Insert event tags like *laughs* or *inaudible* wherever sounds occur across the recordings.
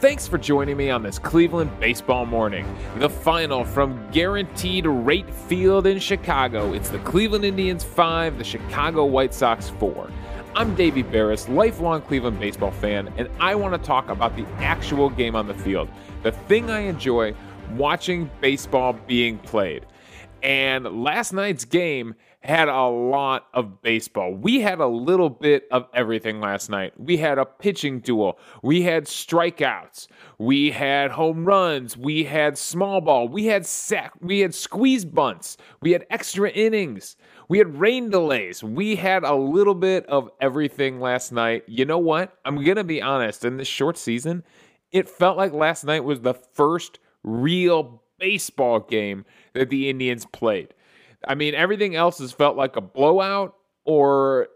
Thanks for joining me on this Cleveland baseball morning. The final from Guaranteed Rate Field in Chicago. It's the Cleveland Indians 5, the Chicago White Sox 4. I'm Davey Berris, lifelong Cleveland baseball fan, and I want to talk about the actual game on the field. The thing I enjoy watching baseball being played. And last night's game had a lot of baseball. We had a little bit of everything last night. We had a pitching duel. We had strikeouts. We had home runs. We had small ball. We had sack. We had squeeze bunts. We had extra innings. We had rain delays. We had a little bit of everything last night. You know what? I'm going to be honest. In this short season, it felt like last night was the first real baseball game that the Indians played. I mean, everything else has felt like a blowout or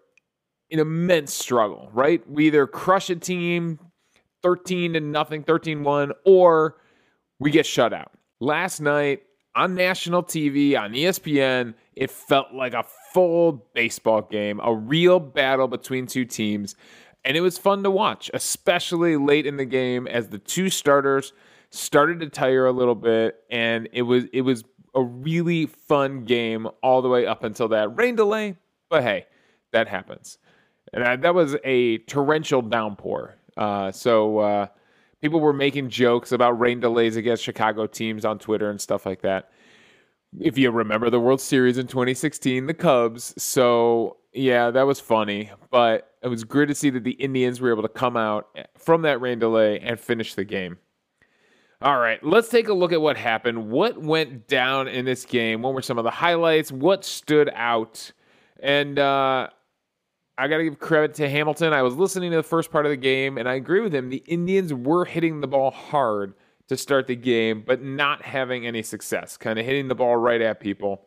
an immense struggle, right? We either crush a team 13 to nothing, 13 1, or we get shut out. Last night on national TV, on ESPN, it felt like a full baseball game, a real battle between two teams. And it was fun to watch, especially late in the game as the two starters started to tire a little bit and it was it was a really fun game all the way up until that rain delay. But hey, that happens. And I, that was a torrential downpour. Uh, so uh, people were making jokes about rain delays against Chicago teams on Twitter and stuff like that. If you remember the World Series in 2016, the Cubs. So yeah, that was funny. But it was great to see that the Indians were able to come out from that rain delay and finish the game. All right, let's take a look at what happened. What went down in this game? What were some of the highlights? What stood out? And uh, I got to give credit to Hamilton. I was listening to the first part of the game, and I agree with him. The Indians were hitting the ball hard to start the game, but not having any success, kind of hitting the ball right at people.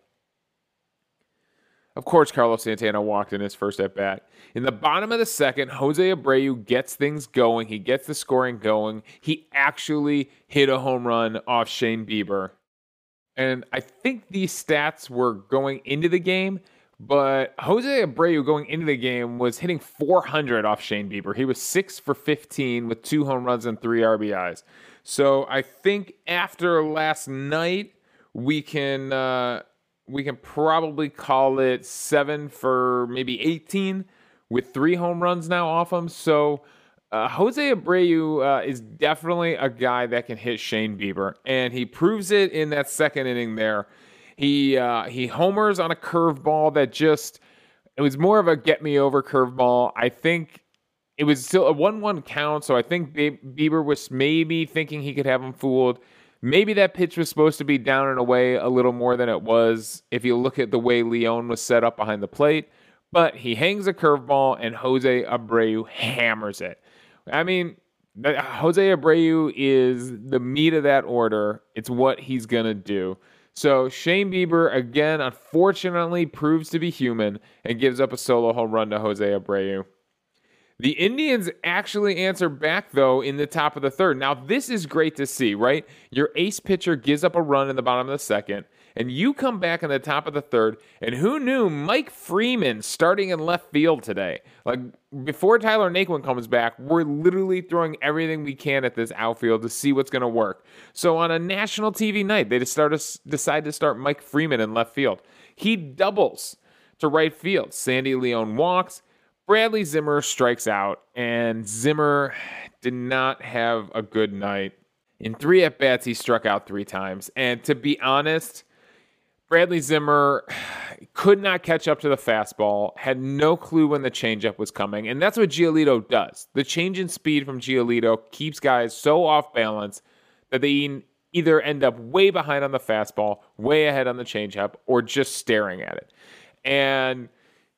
Of course, Carlos Santana walked in his first at bat. In the bottom of the second, Jose Abreu gets things going. He gets the scoring going. He actually hit a home run off Shane Bieber. And I think these stats were going into the game, but Jose Abreu going into the game was hitting 400 off Shane Bieber. He was 6 for 15 with two home runs and three RBIs. So I think after last night, we can. Uh, we can probably call it seven for maybe 18 with three home runs now off him. So uh, Jose Abreu uh, is definitely a guy that can hit Shane Bieber, and he proves it in that second inning there. He uh, he homers on a curveball that just it was more of a get me over curveball. I think it was still a one-one count, so I think Bieber was maybe thinking he could have him fooled. Maybe that pitch was supposed to be down and away a little more than it was if you look at the way Leon was set up behind the plate. But he hangs a curveball and Jose Abreu hammers it. I mean, Jose Abreu is the meat of that order. It's what he's going to do. So Shane Bieber, again, unfortunately proves to be human and gives up a solo home run to Jose Abreu. The Indians actually answer back, though, in the top of the third. Now, this is great to see, right? Your ace pitcher gives up a run in the bottom of the second, and you come back in the top of the third. And who knew Mike Freeman starting in left field today? Like, before Tyler Naquin comes back, we're literally throwing everything we can at this outfield to see what's going to work. So, on a national TV night, they start decide to start Mike Freeman in left field. He doubles to right field. Sandy Leon walks. Bradley Zimmer strikes out, and Zimmer did not have a good night. In three at bats, he struck out three times. And to be honest, Bradley Zimmer could not catch up to the fastball, had no clue when the changeup was coming. And that's what Giolito does. The change in speed from Giolito keeps guys so off balance that they either end up way behind on the fastball, way ahead on the changeup, or just staring at it. And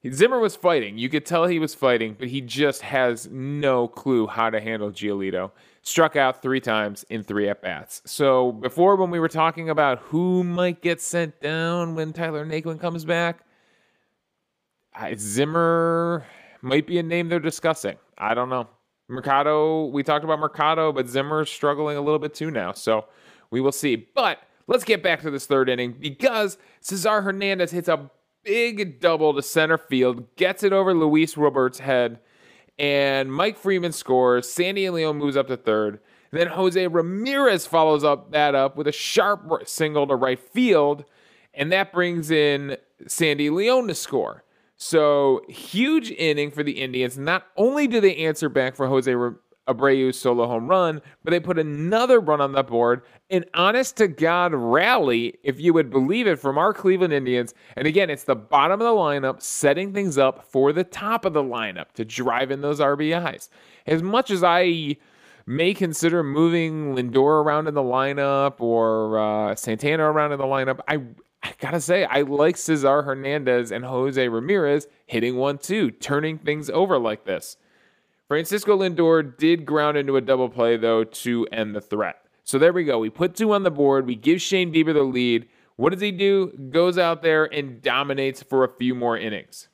Zimmer was fighting. You could tell he was fighting, but he just has no clue how to handle Giolito. Struck out three times in three at bats. So before, when we were talking about who might get sent down when Tyler Naquin comes back, Zimmer might be a name they're discussing. I don't know. Mercado, we talked about Mercado, but Zimmer's struggling a little bit too now. So we will see. But let's get back to this third inning because Cesar Hernandez hits a big double to center field, gets it over Luis Robert's head, and Mike Freeman scores. Sandy and Leon moves up to third. then Jose Ramirez follows up that up with a sharp single to right field, and that brings in Sandy Leon to score. So huge inning for the Indians. Not only do they answer back for Jose Abreu's solo home run, but they put another run on the board. An honest to God rally, if you would believe it, from our Cleveland Indians. And again, it's the bottom of the lineup setting things up for the top of the lineup to drive in those RBIs. As much as I may consider moving Lindor around in the lineup or uh, Santana around in the lineup, I I gotta say, I like Cesar Hernandez and Jose Ramirez hitting one two, turning things over like this. Francisco Lindor did ground into a double play, though, to end the threat. So there we go. We put two on the board. We give Shane Bieber the lead. What does he do? Goes out there and dominates for a few more innings.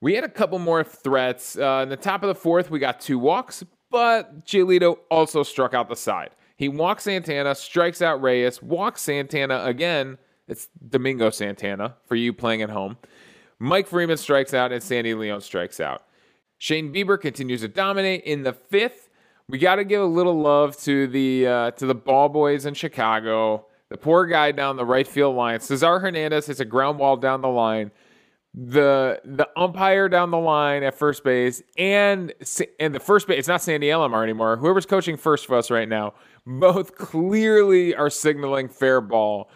We had a couple more threats. Uh, in the top of the fourth, we got two walks, but Giolito also struck out the side. He walks Santana, strikes out Reyes, walks Santana again. It's Domingo Santana for you playing at home. Mike Freeman strikes out, and Sandy Leon strikes out. Shane Bieber continues to dominate in the fifth. We got to give a little love to the uh, to the ball boys in Chicago. The poor guy down the right field line. Cesar Hernandez hits a ground ball down the line the the umpire down the line at first base and and the first base it's not Sandy Alomar anymore. Whoever's coaching first for us right now, both clearly are signaling fair ball.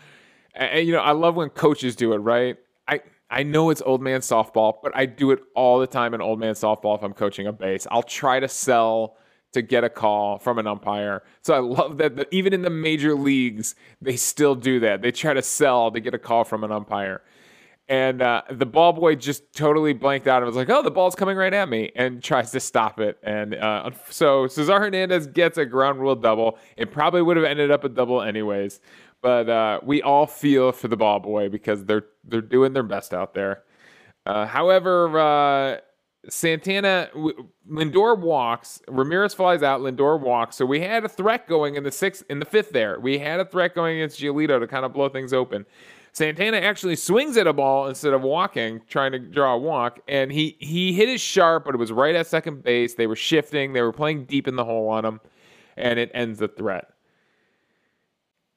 And, and, you know, I love when coaches do it, right? I I know it's old man softball, but I do it all the time in old man softball if I'm coaching a base. I'll try to sell to get a call from an umpire. So I love that, that even in the major leagues, they still do that. They try to sell to get a call from an umpire. And uh, the ball boy just totally blanked out and was like, "Oh, the ball's coming right at me," and tries to stop it. And uh, so Cesar Hernandez gets a ground rule double. It probably would have ended up a double anyways, but uh, we all feel for the ball boy because they're they're doing their best out there. Uh, however, uh, Santana Lindor walks, Ramirez flies out, Lindor walks. So we had a threat going in the sixth, in the fifth. There, we had a threat going against Giolito to kind of blow things open. Santana actually swings at a ball instead of walking, trying to draw a walk, and he he hit it sharp, but it was right at second base. They were shifting, they were playing deep in the hole on him, and it ends the threat.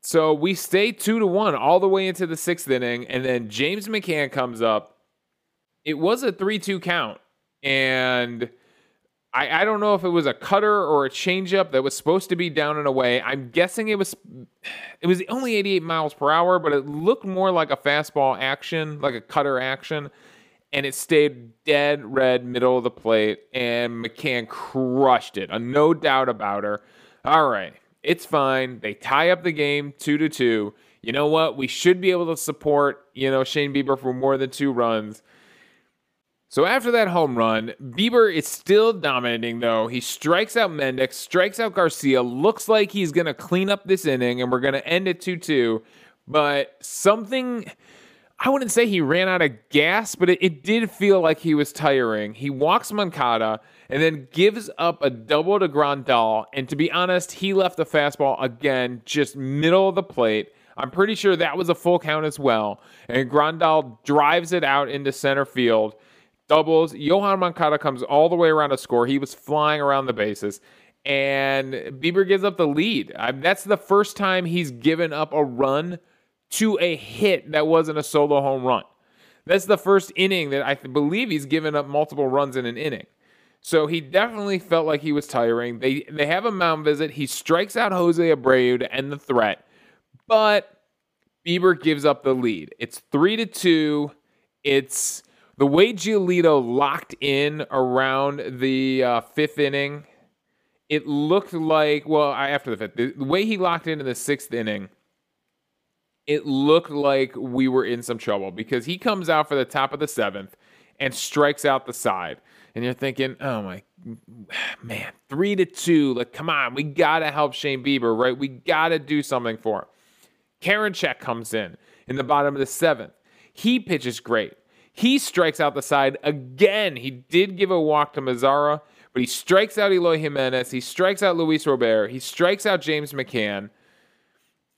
So we stay two to one all the way into the sixth inning, and then James McCann comes up. It was a three-two count, and I, I don't know if it was a cutter or a changeup that was supposed to be down and away. I'm guessing it was it was only 88 miles per hour, but it looked more like a fastball action, like a cutter action, and it stayed dead red middle of the plate, and McCann crushed it. A no doubt about her. All right, it's fine. They tie up the game two to two. You know what? We should be able to support you know Shane Bieber for more than two runs. So after that home run, Bieber is still dominating though. He strikes out Mendick, strikes out Garcia, looks like he's going to clean up this inning and we're going to end it 2-2. But something I wouldn't say he ran out of gas, but it, it did feel like he was tiring. He walks Moncada and then gives up a double to Grandal. And to be honest, he left the fastball again, just middle of the plate. I'm pretty sure that was a full count as well. And Grandal drives it out into center field doubles. Yoan Moncada comes all the way around to score. He was flying around the bases. And Bieber gives up the lead. I, that's the first time he's given up a run to a hit that wasn't a solo home run. That's the first inning that I believe he's given up multiple runs in an inning. So he definitely felt like he was tiring. They they have a mound visit. He strikes out Jose Abreu to end the threat, but Bieber gives up the lead. It's three to two. It's the way Giolito locked in around the uh, fifth inning, it looked like well after the fifth, the, way he locked in in the sixth inning, it looked like we were in some trouble because he comes out for the top of the seventh and strikes out the side, and you're thinking, oh my *sighs* man, three to two, like come on, we gotta help Shane Bieber, right? We gotta do something for him. Karinchak comes in in the bottom of the seventh. He pitches great. He strikes out the side again. He did give a walk to Mazara, but he strikes out Eloy Jimenez. He strikes out Luis Robert. He strikes out James McCann.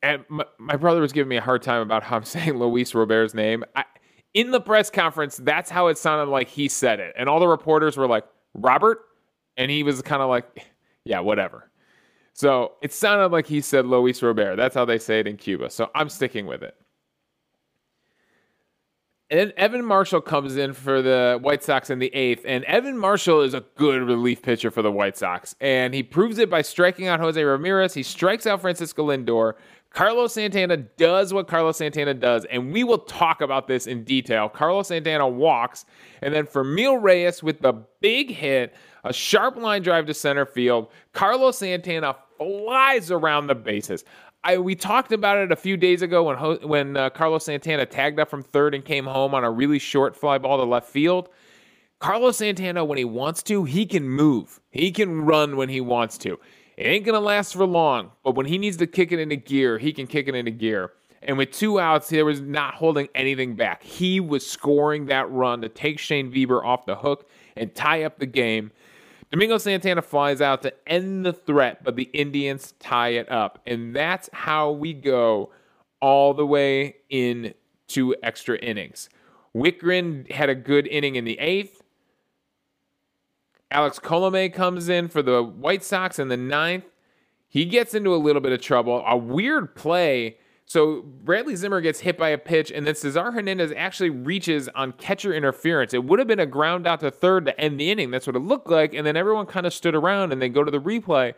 And my, my brother was giving me a hard time about how I'm *laughs* saying Luis Robert's name. I, in the press conference, that's how it sounded like he said it. And all the reporters were like, Robert? And he was kind of like, *laughs* Yeah, whatever. So it sounded like he said Luis Robert. That's how they say it in Cuba. So I'm sticking with it. And Evan Marshall comes in for the White Sox in the eighth, and Evan Marshall is a good relief pitcher for the White Sox, and he proves it by striking out Jose Ramirez. He strikes out Francisco Lindor. Carlos Santana does what Carlos Santana does, and we will talk about this in detail. Carlos Santana walks, and then Franmil Reyes with the big hit, a sharp line drive to center field. Carlos Santana flies around the bases. I, we talked about it a few days ago when when uh, Carlos Santana tagged up from third and came home on a really short fly ball to left field. Carlos Santana, when he wants to, he can move. He can run when he wants to. It ain't gonna last for long, but when he needs to kick it into gear, he can kick it into gear. And with two outs, there was not holding anything back. He was scoring that run to take Shane Bieber off the hook and tie up the game. Domingo Santana flies out to end the threat, but the Indians tie it up. And that's how we go all the way in into extra innings. Wittgren had a good inning in the eighth. Alex Colome comes in for the White Sox in the ninth. He gets into a little bit of trouble. A weird play so Bradley Zimmer gets hit by a pitch, and then Cesar Hernandez actually reaches on catcher interference. It would have been a ground out to third to end the inning. That's what it looked like. And then everyone kind of stood around and they go to the replay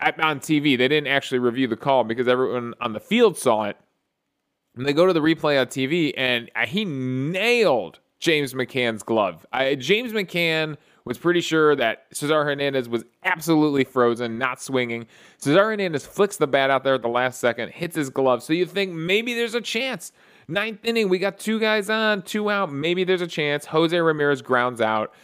on TV. They didn't actually review the call because everyone on the field saw it. And they go to the replay on TV, and he nailed James McCann's glove. I, James McCann was pretty sure that Cesar Hernandez was absolutely frozen, not swinging. Cesar Hernandez flicks the bat out there at the last second, hits his glove. So you think maybe there's a chance. Ninth inning, we got two guys on, two out. Maybe there's a chance. Jose Ramirez grounds out.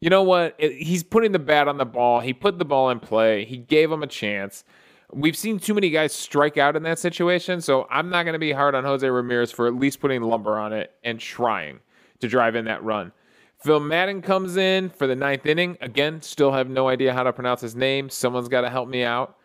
You know what? He's putting the bat on the ball. He put the ball in play. He gave him a chance. We've seen too many guys strike out in that situation, so I'm not going to be hard on Jose Ramirez for at least putting lumber on it and trying to drive in that run. Phil Madden comes in for the ninth inning. Again, still have no idea how to pronounce his name. Someone's got to help me out.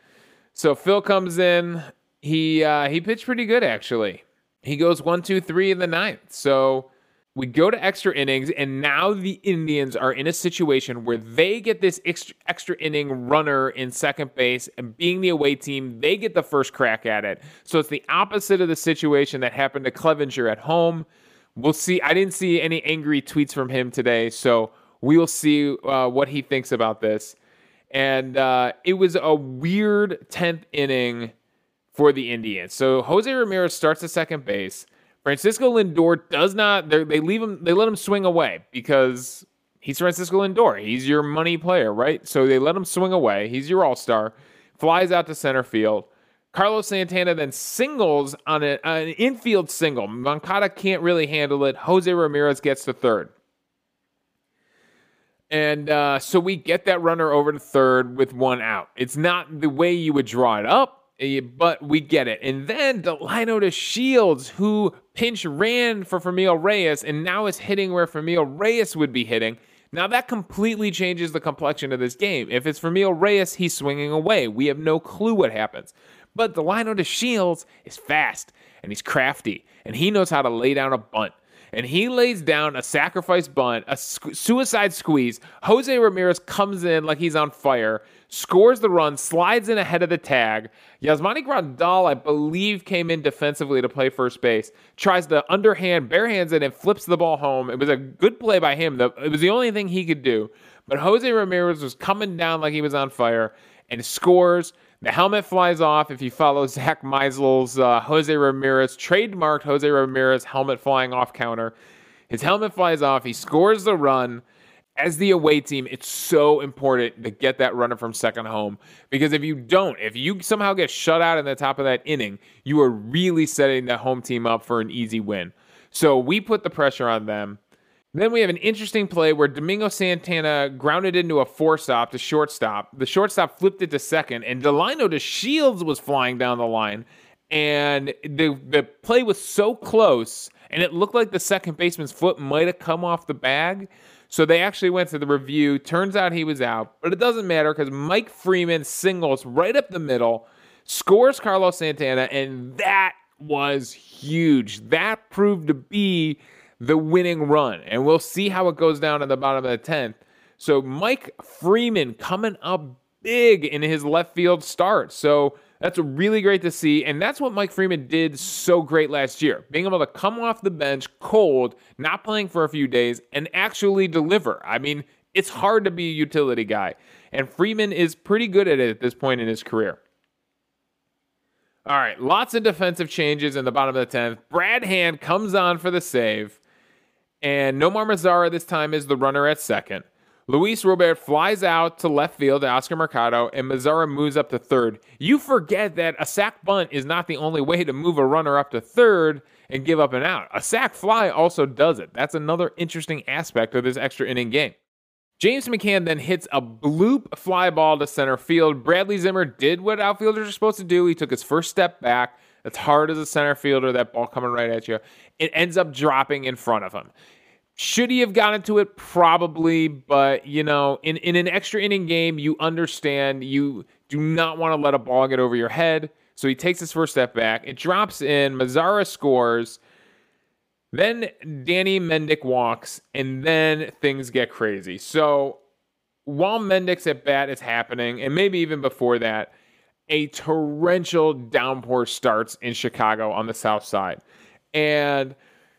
So Phil comes in. He uh, he pitched pretty good actually. He goes one, two, three in the ninth. So we go to extra innings, and now the Indians are in a situation where they get this extra, extra inning runner in second base, and being the away team, they get the first crack at it. So it's the opposite of the situation that happened to Clevinger at home we'll see. I didn't see any angry tweets from him today, so we will see uh, what he thinks about this. And uh, it was a weird 10th inning for the Indians. So Jose Ramirez starts at second base. Francisco Lindor does not. They leave him. They let him swing away because he's Francisco Lindor. He's your money player, right? So they let him swing away. He's your all star. Flies out to center field. Carlos Santana then singles on a, an infield single. Moncada can't really handle it. Jose Ramirez gets to third. And uh, so we get that runner over to third with one out. It's not the way you would draw it up, eh, but we get it. And then Delino DeShields, who pinch ran for Franmil Reyes and now is hitting where Franmil Reyes would be hitting. Now that completely changes the complexion of this game. If it's Franmil Reyes, he's swinging away. We have no clue what happens. But the line Delino DeShields is fast and he's crafty and he knows how to lay down a bunt. And he lays down a sacrifice bunt, a suicide squeeze. Jose Ramirez comes in like he's on fire, scores the run, slides in ahead of the tag. Yasmani Grandal, I believe, came in defensively to play first base, tries to underhand, barehands it, and flips the ball home. It was a good play by him. It was the only thing he could do. But Jose Ramirez was coming down like he was on fire and scores. The helmet flies off if you follow *laughs* Zach Meisel's uh, Jose Ramirez, trademarked Jose Ramirez helmet flying off counter. His helmet flies off. He scores the run. As the away team, it's so important to get that runner from second home because if you don't, if you somehow get shut out in the top of that inning, you are really setting the home team up for an easy win. So we put the pressure on them. Then we have an interesting play where Domingo Santana grounded into a four stop to shortstop. The shortstop flipped it to second, and Delino DeShields was flying down the line. And the the play was so close, and it looked like the second baseman's foot might have come off the bag. So they actually went to the review. Turns out he was out, but it doesn't matter because Mike Freeman singles right up the middle, scores Carlos Santana, and that was huge. That proved to be the winning run. And we'll see how it goes down at the bottom of the 10th. So Mike Freeman coming up big in his left field start. So that's really great to see. And that's what Mike Freeman did so great last year being able to come off the bench cold, not playing for a few days, and actually deliver. I mean, it's hard to be a utility guy. And Freeman is pretty good at it at this point in his career. All right, lots of defensive changes in the bottom of the 10th. Brad Hand comes on for the save, and Nomar Mazara this time is the runner at second. Luis Robert flies out to left field to Oscar Mercado, and Mazara moves up to third. You forget that a sac bunt is not the only way to move a runner up to third and give up an out. A sac fly also does it. That's another interesting aspect of this extra inning game. James McCann then hits a bloop fly ball to center field. Bradley Zimmer did what outfielders are supposed to do. He took his first step back. It's hard as a center fielder, that ball coming right at you. It ends up dropping in front of him. Should he have gotten to it? Probably, but you know, in, in an extra inning game, you understand you do not want to let a ball get over your head. So he takes his first step back. It drops in. Mazara scores. Then Danny Mendick walks, and then things get crazy. So while Mendick's at bat is happening, and maybe even before that, a torrential downpour starts in Chicago on the south side. And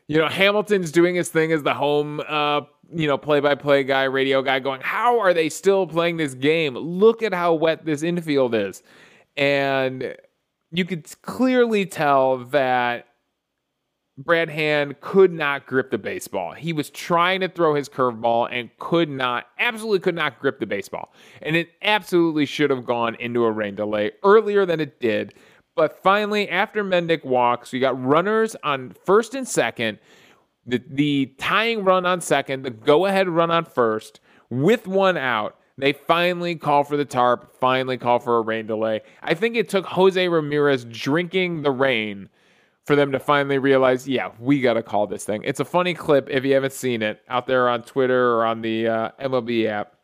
you know, Hamilton's doing his thing as the home, uh, you know, play by play guy, radio guy, going, How are they still playing this game? Look at how wet this infield is. And you could clearly tell that Brad Hand could not grip the baseball. He was trying to throw his curveball and could not, absolutely could not grip the baseball. And it absolutely should have gone into a rain delay earlier than it did. But finally, after Mendick walks, you got runners on first and second, the, the tying run on second, the go ahead run on first, with one out. They finally call for the tarp, finally call for a rain delay. I think it took Jose Ramirez drinking the rain for them to finally realize, yeah, we got to call this thing. It's a funny clip if you haven't seen it out there on Twitter or on the uh, MLB app.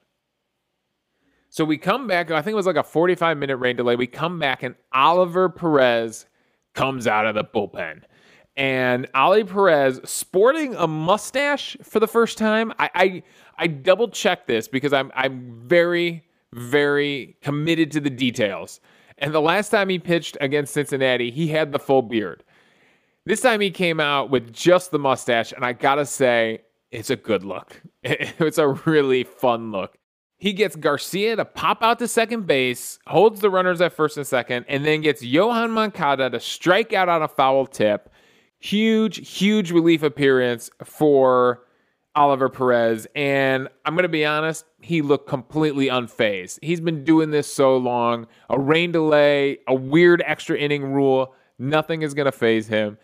So we come back, I think it was like a 45 minute rain delay. We come back, and Oliver Perez comes out of the bullpen. And Ali Perez sporting a mustache for the first time. I I, I double checked this because I'm I'm very, very committed to the details. And the last time he pitched against Cincinnati, he had the full beard. This time he came out with just the mustache, and I gotta say, it's a good look. *laughs* It's a really fun look. He gets Garcia to pop out to second base, holds the runners at first and second, and then gets Yoan Moncada to strike out on a foul tip. Huge, huge relief appearance for Oliver Perez. And I'm going to be honest, he looked completely unfazed. He's been doing this so long. A rain delay, a weird extra inning rule, nothing is going to faze him.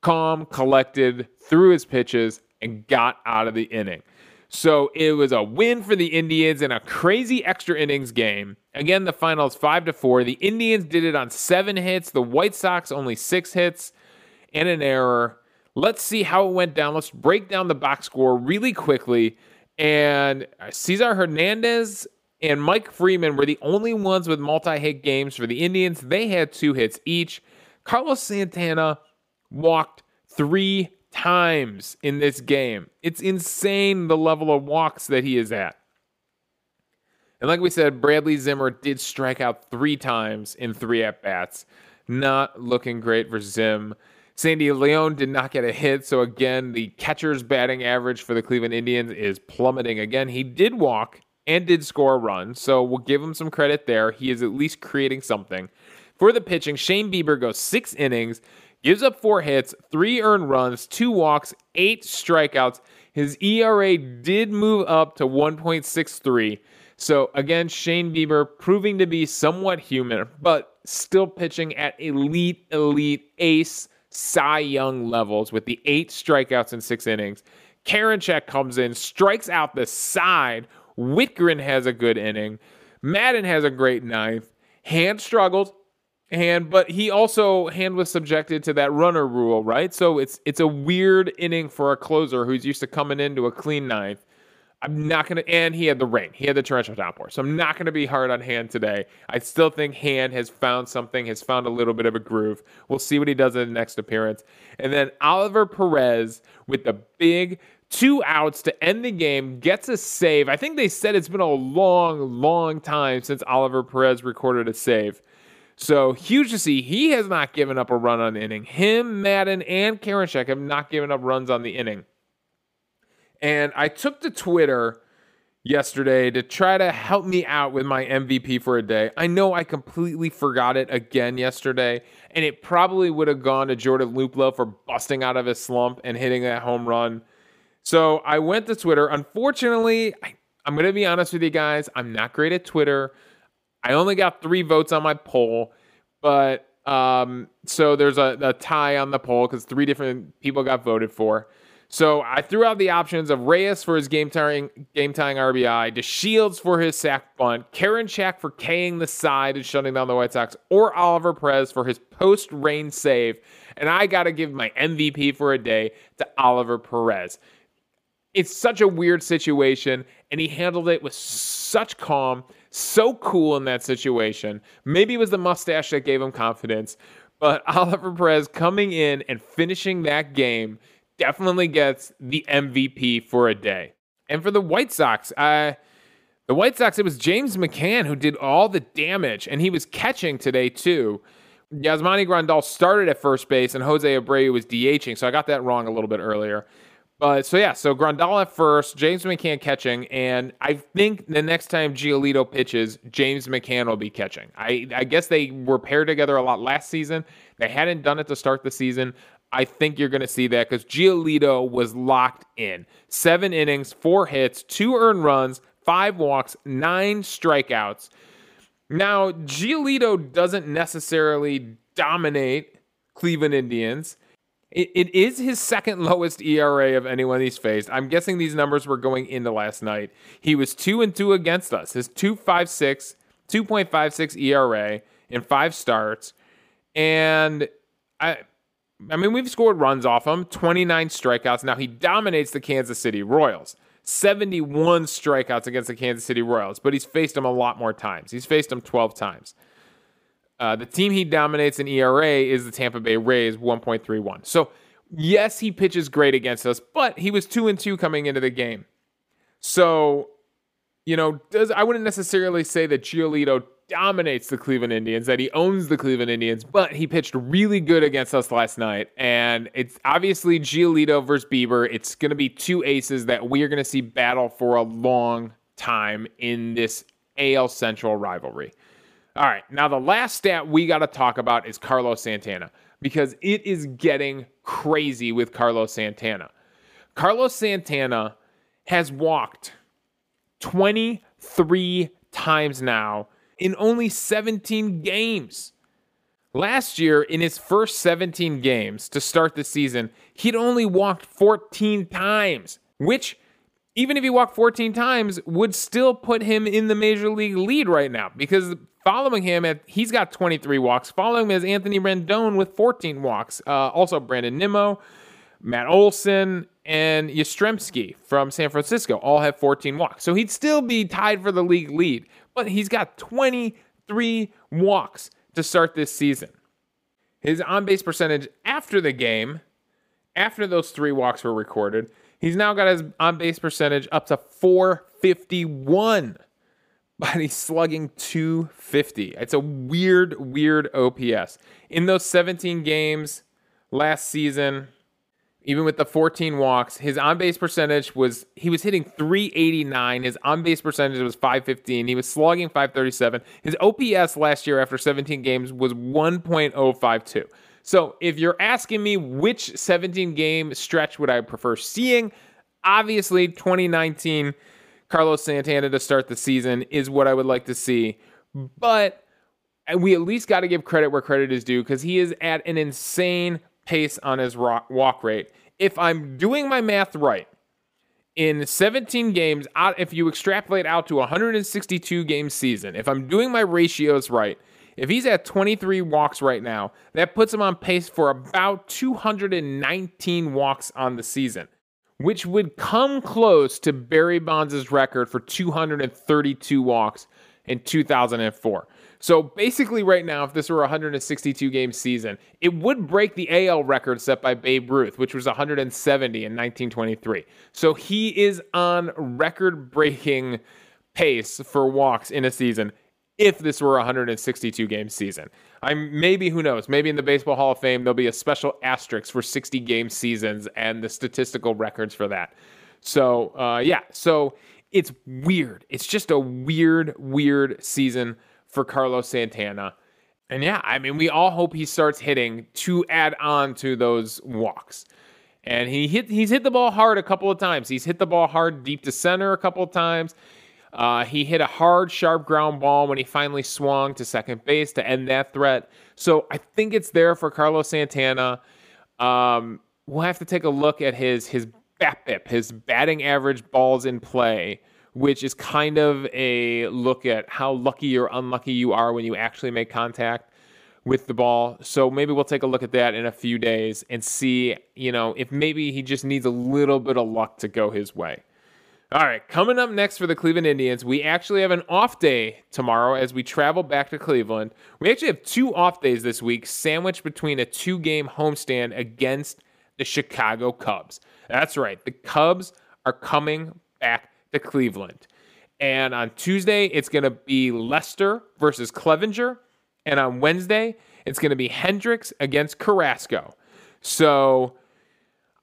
Calm, collected, threw his pitches, and got out of the inning. So it was a win for the Indians in a crazy extra innings game. Again, the final is five to four. The Indians did it on seven hits. The White Sox only six hits and an error. Let's see how it went down. Let's break down the box score really quickly. And Cesar Hernandez and Mike Freeman were the only ones with multi-hit games for the Indians. They had two hits each. Carlos Santana walked three times in this game. It's insane the level of walks that he is at. And like we said, Bradley Zimmer did strike out three times in three at bats. Not looking great for Zim. Sandy Leon did not get a hit, so again, the catcher's batting average for the Cleveland Indians is plummeting again. He did walk and did score a run, so we'll give him some credit there. He is at least creating something. For the pitching, Shane Bieber goes six innings, gives up four hits, three earned runs, two walks, eight strikeouts. His ERA did move up to 1.63. So again, Shane Bieber proving to be somewhat human, but still pitching at elite, elite ace Cy Young levels with the eight strikeouts in six innings. Karinchak comes in, strikes out the side. Wittgren has a good inning. Madden has a great ninth. Hand struggled, and but he also hand was subjected to that runner rule, right? So it's it's a weird inning for a closer who's used to coming into a clean ninth. I'm not gonna and he had the rain. He had the torrential downpour. So I'm not gonna be hard on Hand today. I still think Hand has found something, has found a little bit of a groove. We'll see what he does in the next appearance. And then Oliver Perez with the big two outs to end the game, gets a save. I think they said it's been a long, long time since Oliver Perez recorded a save. So huge to see. He has not given up a run on the inning. Him, Madden, and Karinchak have not given up runs on the inning. And I took to Twitter yesterday to try to help me out with my MVP for a day. I know I completely forgot it again yesterday, and it probably would have gone to Jordan Luplow for busting out of his slump and hitting that home run. So I went to Twitter. Unfortunately, I, I'm going to be honest with you guys, I'm not great at Twitter. I only got three votes on my poll, but um, so there's a, a tie on the poll because three different people got voted for. So I threw out the options of Reyes for his game tying game tying RBI, DeShields for his sac bunt, Karinchak for K'ing the side and shutting down the White Sox, or Oliver Perez for his post rain save. And I got to give my MVP for a day to Oliver Perez. It's such a weird situation, and he handled it with such calm, so cool in that situation. Maybe it was the mustache that gave him confidence, but *laughs* Oliver Perez coming in and finishing that game definitely gets the MVP for a day. And for the White Sox, uh, the White Sox, it was James McCann who did all the damage, and he was catching today too. Yasmani Grandal started at first base, and Jose Abreu was DHing, so I got that wrong a little bit earlier. But so yeah, so Grandal at first, James McCann catching, and I think the next time Giolito pitches, James McCann will be catching. I, I guess they were paired together a lot last season. They hadn't done it to start the season. I think you're going to see that because Giolito was locked in. Seven innings, four hits, two earned runs, five walks, nine strikeouts. Now, Giolito doesn't necessarily dominate Cleveland Indians. It, it is his second *laughs* lowest ERA of anyone he's faced. I'm guessing these numbers were going into last night. He was 2 and 2 against us. His 256, 2.56 ERA in five starts. And I I mean, we've scored runs off him, 29 strikeouts. Now he dominates the Kansas City Royals. 71 strikeouts against the Kansas City Royals, but he's faced them a lot more times. He's faced them 12 times. Uh, the team he dominates in ERA is the Tampa Bay Rays, 1.31. So, yes, he pitches great against us, but he was 2 and 2 coming into the game. So, you know, does I wouldn't necessarily say that Giolito dominates the Cleveland Indians, that he owns the Cleveland Indians, but he pitched really good against us last night. And it's obviously Giolito versus Bieber. It's going to be two aces that we are going to see battle for a long time in this AL Central rivalry. All right, now the last stat we got to talk about is Carlos Santana because it is getting crazy with Carlos Santana. Carlos Santana has walked 23 times now in only 17 games. Last year, in his first 17 games to start the season, he'd only walked 14 times, which, even if he walked 14 times, would still put him in the major league lead right now because following him, at, he's got 23 walks. Following him is Anthony Rendon with 14 walks. Uh, also, Brandon Nimmo, Matt Olson, and Yastrzemski from San Francisco all have 14 walks. So he'd still be tied for the league lead but he's got 23 walks to start this season. His on base percentage after the game, after those three walks were recorded, he's now got his on base percentage up to 451, *laughs* but he's slugging 250. It's a weird, weird OPS. In those 17 games last season, even with the 14 walks, his on base percentage was he was hitting 389. His on base percentage was 515. He was slugging 537. His OPS last year after 17 games was 1.052. So if you're asking me which 17 game stretch would I prefer seeing, obviously 2019 Carlos Santana to start the season is what I would like to see. But we at least got to give credit where credit is due because he is at an insane pace on his walk rate. If I'm doing my math right, in 17 games, if you extrapolate out to 162 game season, if I'm doing my ratios right, if he's at 23 walks right now, that puts him on pace for about 219 walks on the season, which would come close to Barry Bonds' record for 232 walks in 2004. So basically, right now, if this were a 162 game season, it would break the AL record set by Babe Ruth, which was 170 in 1923. So he is on record breaking pace for walks in a season if this were a 162 game season. I'm maybe who knows, maybe in the Baseball Hall of Fame there'll be a special asterisk for 60 game seasons and the statistical records for that. So, uh, yeah, so it's weird. It's just a weird, weird season for Carlos Santana. And yeah, I mean, we all hope he starts hitting to add on to those walks. And he hit he's hit the ball hard a couple of times. He's hit the ball hard deep to center a couple of times. Uh, he hit a hard, sharp ground ball when he finally swung to second base to end that threat. So I think it's there for Carlos Santana. Um, we'll have to take a look at his his BABIP, his batting average balls in play which is kind of a look at how lucky or unlucky you are when you actually make contact with the ball. So maybe we'll take a look at that in a few days and see, you know, if maybe he just needs a little bit of luck to go his way. All right, coming up next for the Cleveland Indians, we actually have an off day tomorrow as we travel back to Cleveland. We actually have two off days this week, sandwiched between a two game homestand against the Chicago Cubs. That's right, the Cubs are coming back to Cleveland. And on Tuesday, it's going to be Lester versus Clevinger. And on Wednesday, it's going to be Hendricks against Carrasco. So,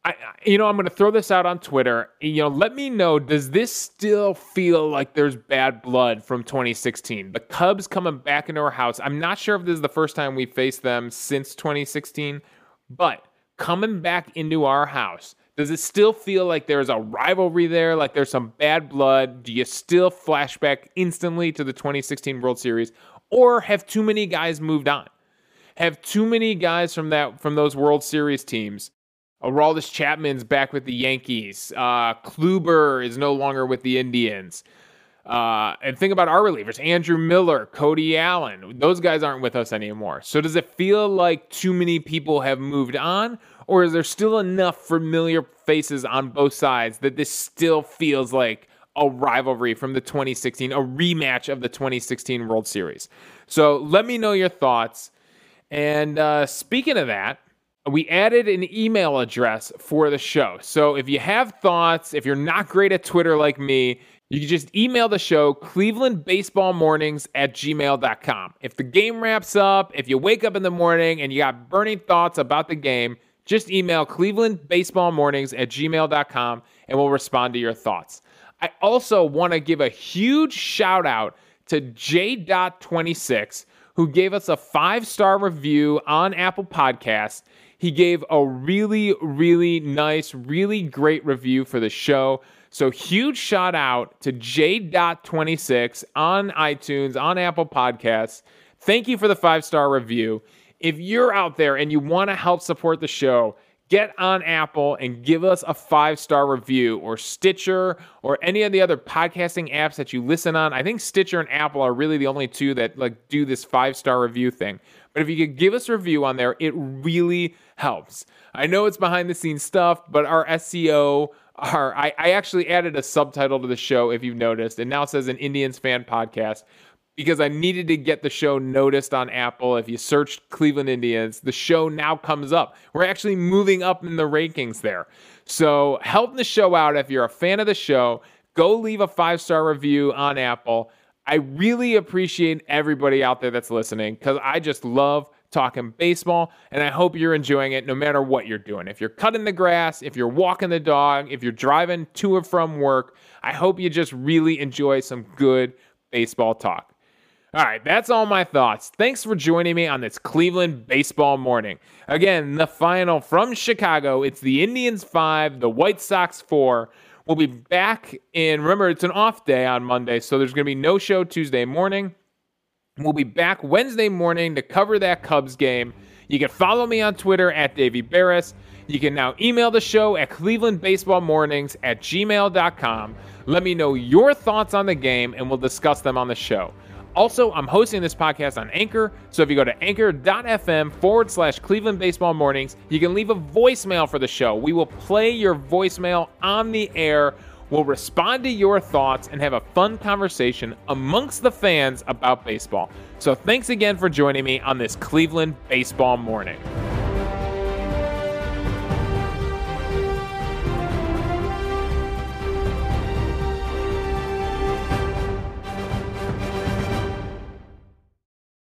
I, you know, I'm going to throw this out on Twitter. You know, let me know does this still feel like there's bad blood from 2016? The Cubs coming back into our house. I'm not sure if this is the first time we faced them since 2016, but coming back into our house does it still feel like there's a rivalry there? Like there's some bad blood? Do you still flashback instantly to the 2016 World Series? Or have too many guys moved on? Have too many guys from that from those World Series teams? Aroldis Chapman's back with the Yankees. Uh, Kluber is no longer with the Indians. Uh, and think about our relievers Andrew Miller, Cody Allen. Those guys aren't with us anymore. So does it feel like too many people have moved on? Or is there still enough familiar faces on both sides that this still feels like a rivalry from the 2016, a rematch of the 2016 World Series? So let me know your thoughts. And uh, speaking of that, we added an email address for the show. So if you have thoughts, if you're not great at Twitter like me, you can just email the show, clevelandbaseballmornings at gmail.com. If the game wraps up, if you wake up in the morning and you got burning thoughts about the game, just email clevelandbaseballmornings at gmail.com and we'll respond to your thoughts. I also want to give a huge shout out to J.26, who gave us a five star review on Apple Podcasts. He gave a really, really nice, really great review for the show. So, huge shout out to J.26 on iTunes, on Apple Podcasts. Thank you for the five star review if you're out there and you want to help support the show, get on Apple and give us a five star review or Stitcher or any of the other podcasting apps that you listen on. I think Stitcher and Apple are really the only two that like do this five star review thing. But if you could give us a review on there, it really helps. I know it's behind the scenes stuff, but our SEO our I, I actually added a subtitle to the show if you've noticed. It now says an Indians fan podcast because I needed to get the show noticed on Apple. If you search Cleveland Indians, the show now comes up. We're actually moving up in the rankings there. So help the show out if you're a fan of the show. Go leave a five star review on Apple. I really appreciate everybody out there that's listening because I just love talking baseball and I hope you're enjoying it no matter what you're doing. If you're cutting the grass, if you're walking the dog, if you're driving to or from work, I hope you just really enjoy some good baseball talk. All right, that's all my thoughts. Thanks for joining me on this Cleveland baseball morning. Again, the final from Chicago. It's the Indians 5, the White Sox 4. We'll be back in, remember, it's an off day on Monday, so there's going to be no show Tuesday morning. We'll be back Wednesday morning to cover that Cubs game. You can follow me on Twitter at Davey Berris. You can now email the show at clevelandbaseballmornings at gmail.com. Let me know your thoughts on the game, and we'll discuss them on the show. Also, I'm hosting this podcast on Anchor, so if you go to anchor.fm forward slash Cleveland Baseball Mornings, you can leave a voicemail for the show. We will play your voicemail on the air We'll respond to your thoughts and have a fun conversation amongst the fans about baseball. So thanks again for joining me on this Cleveland baseball morning.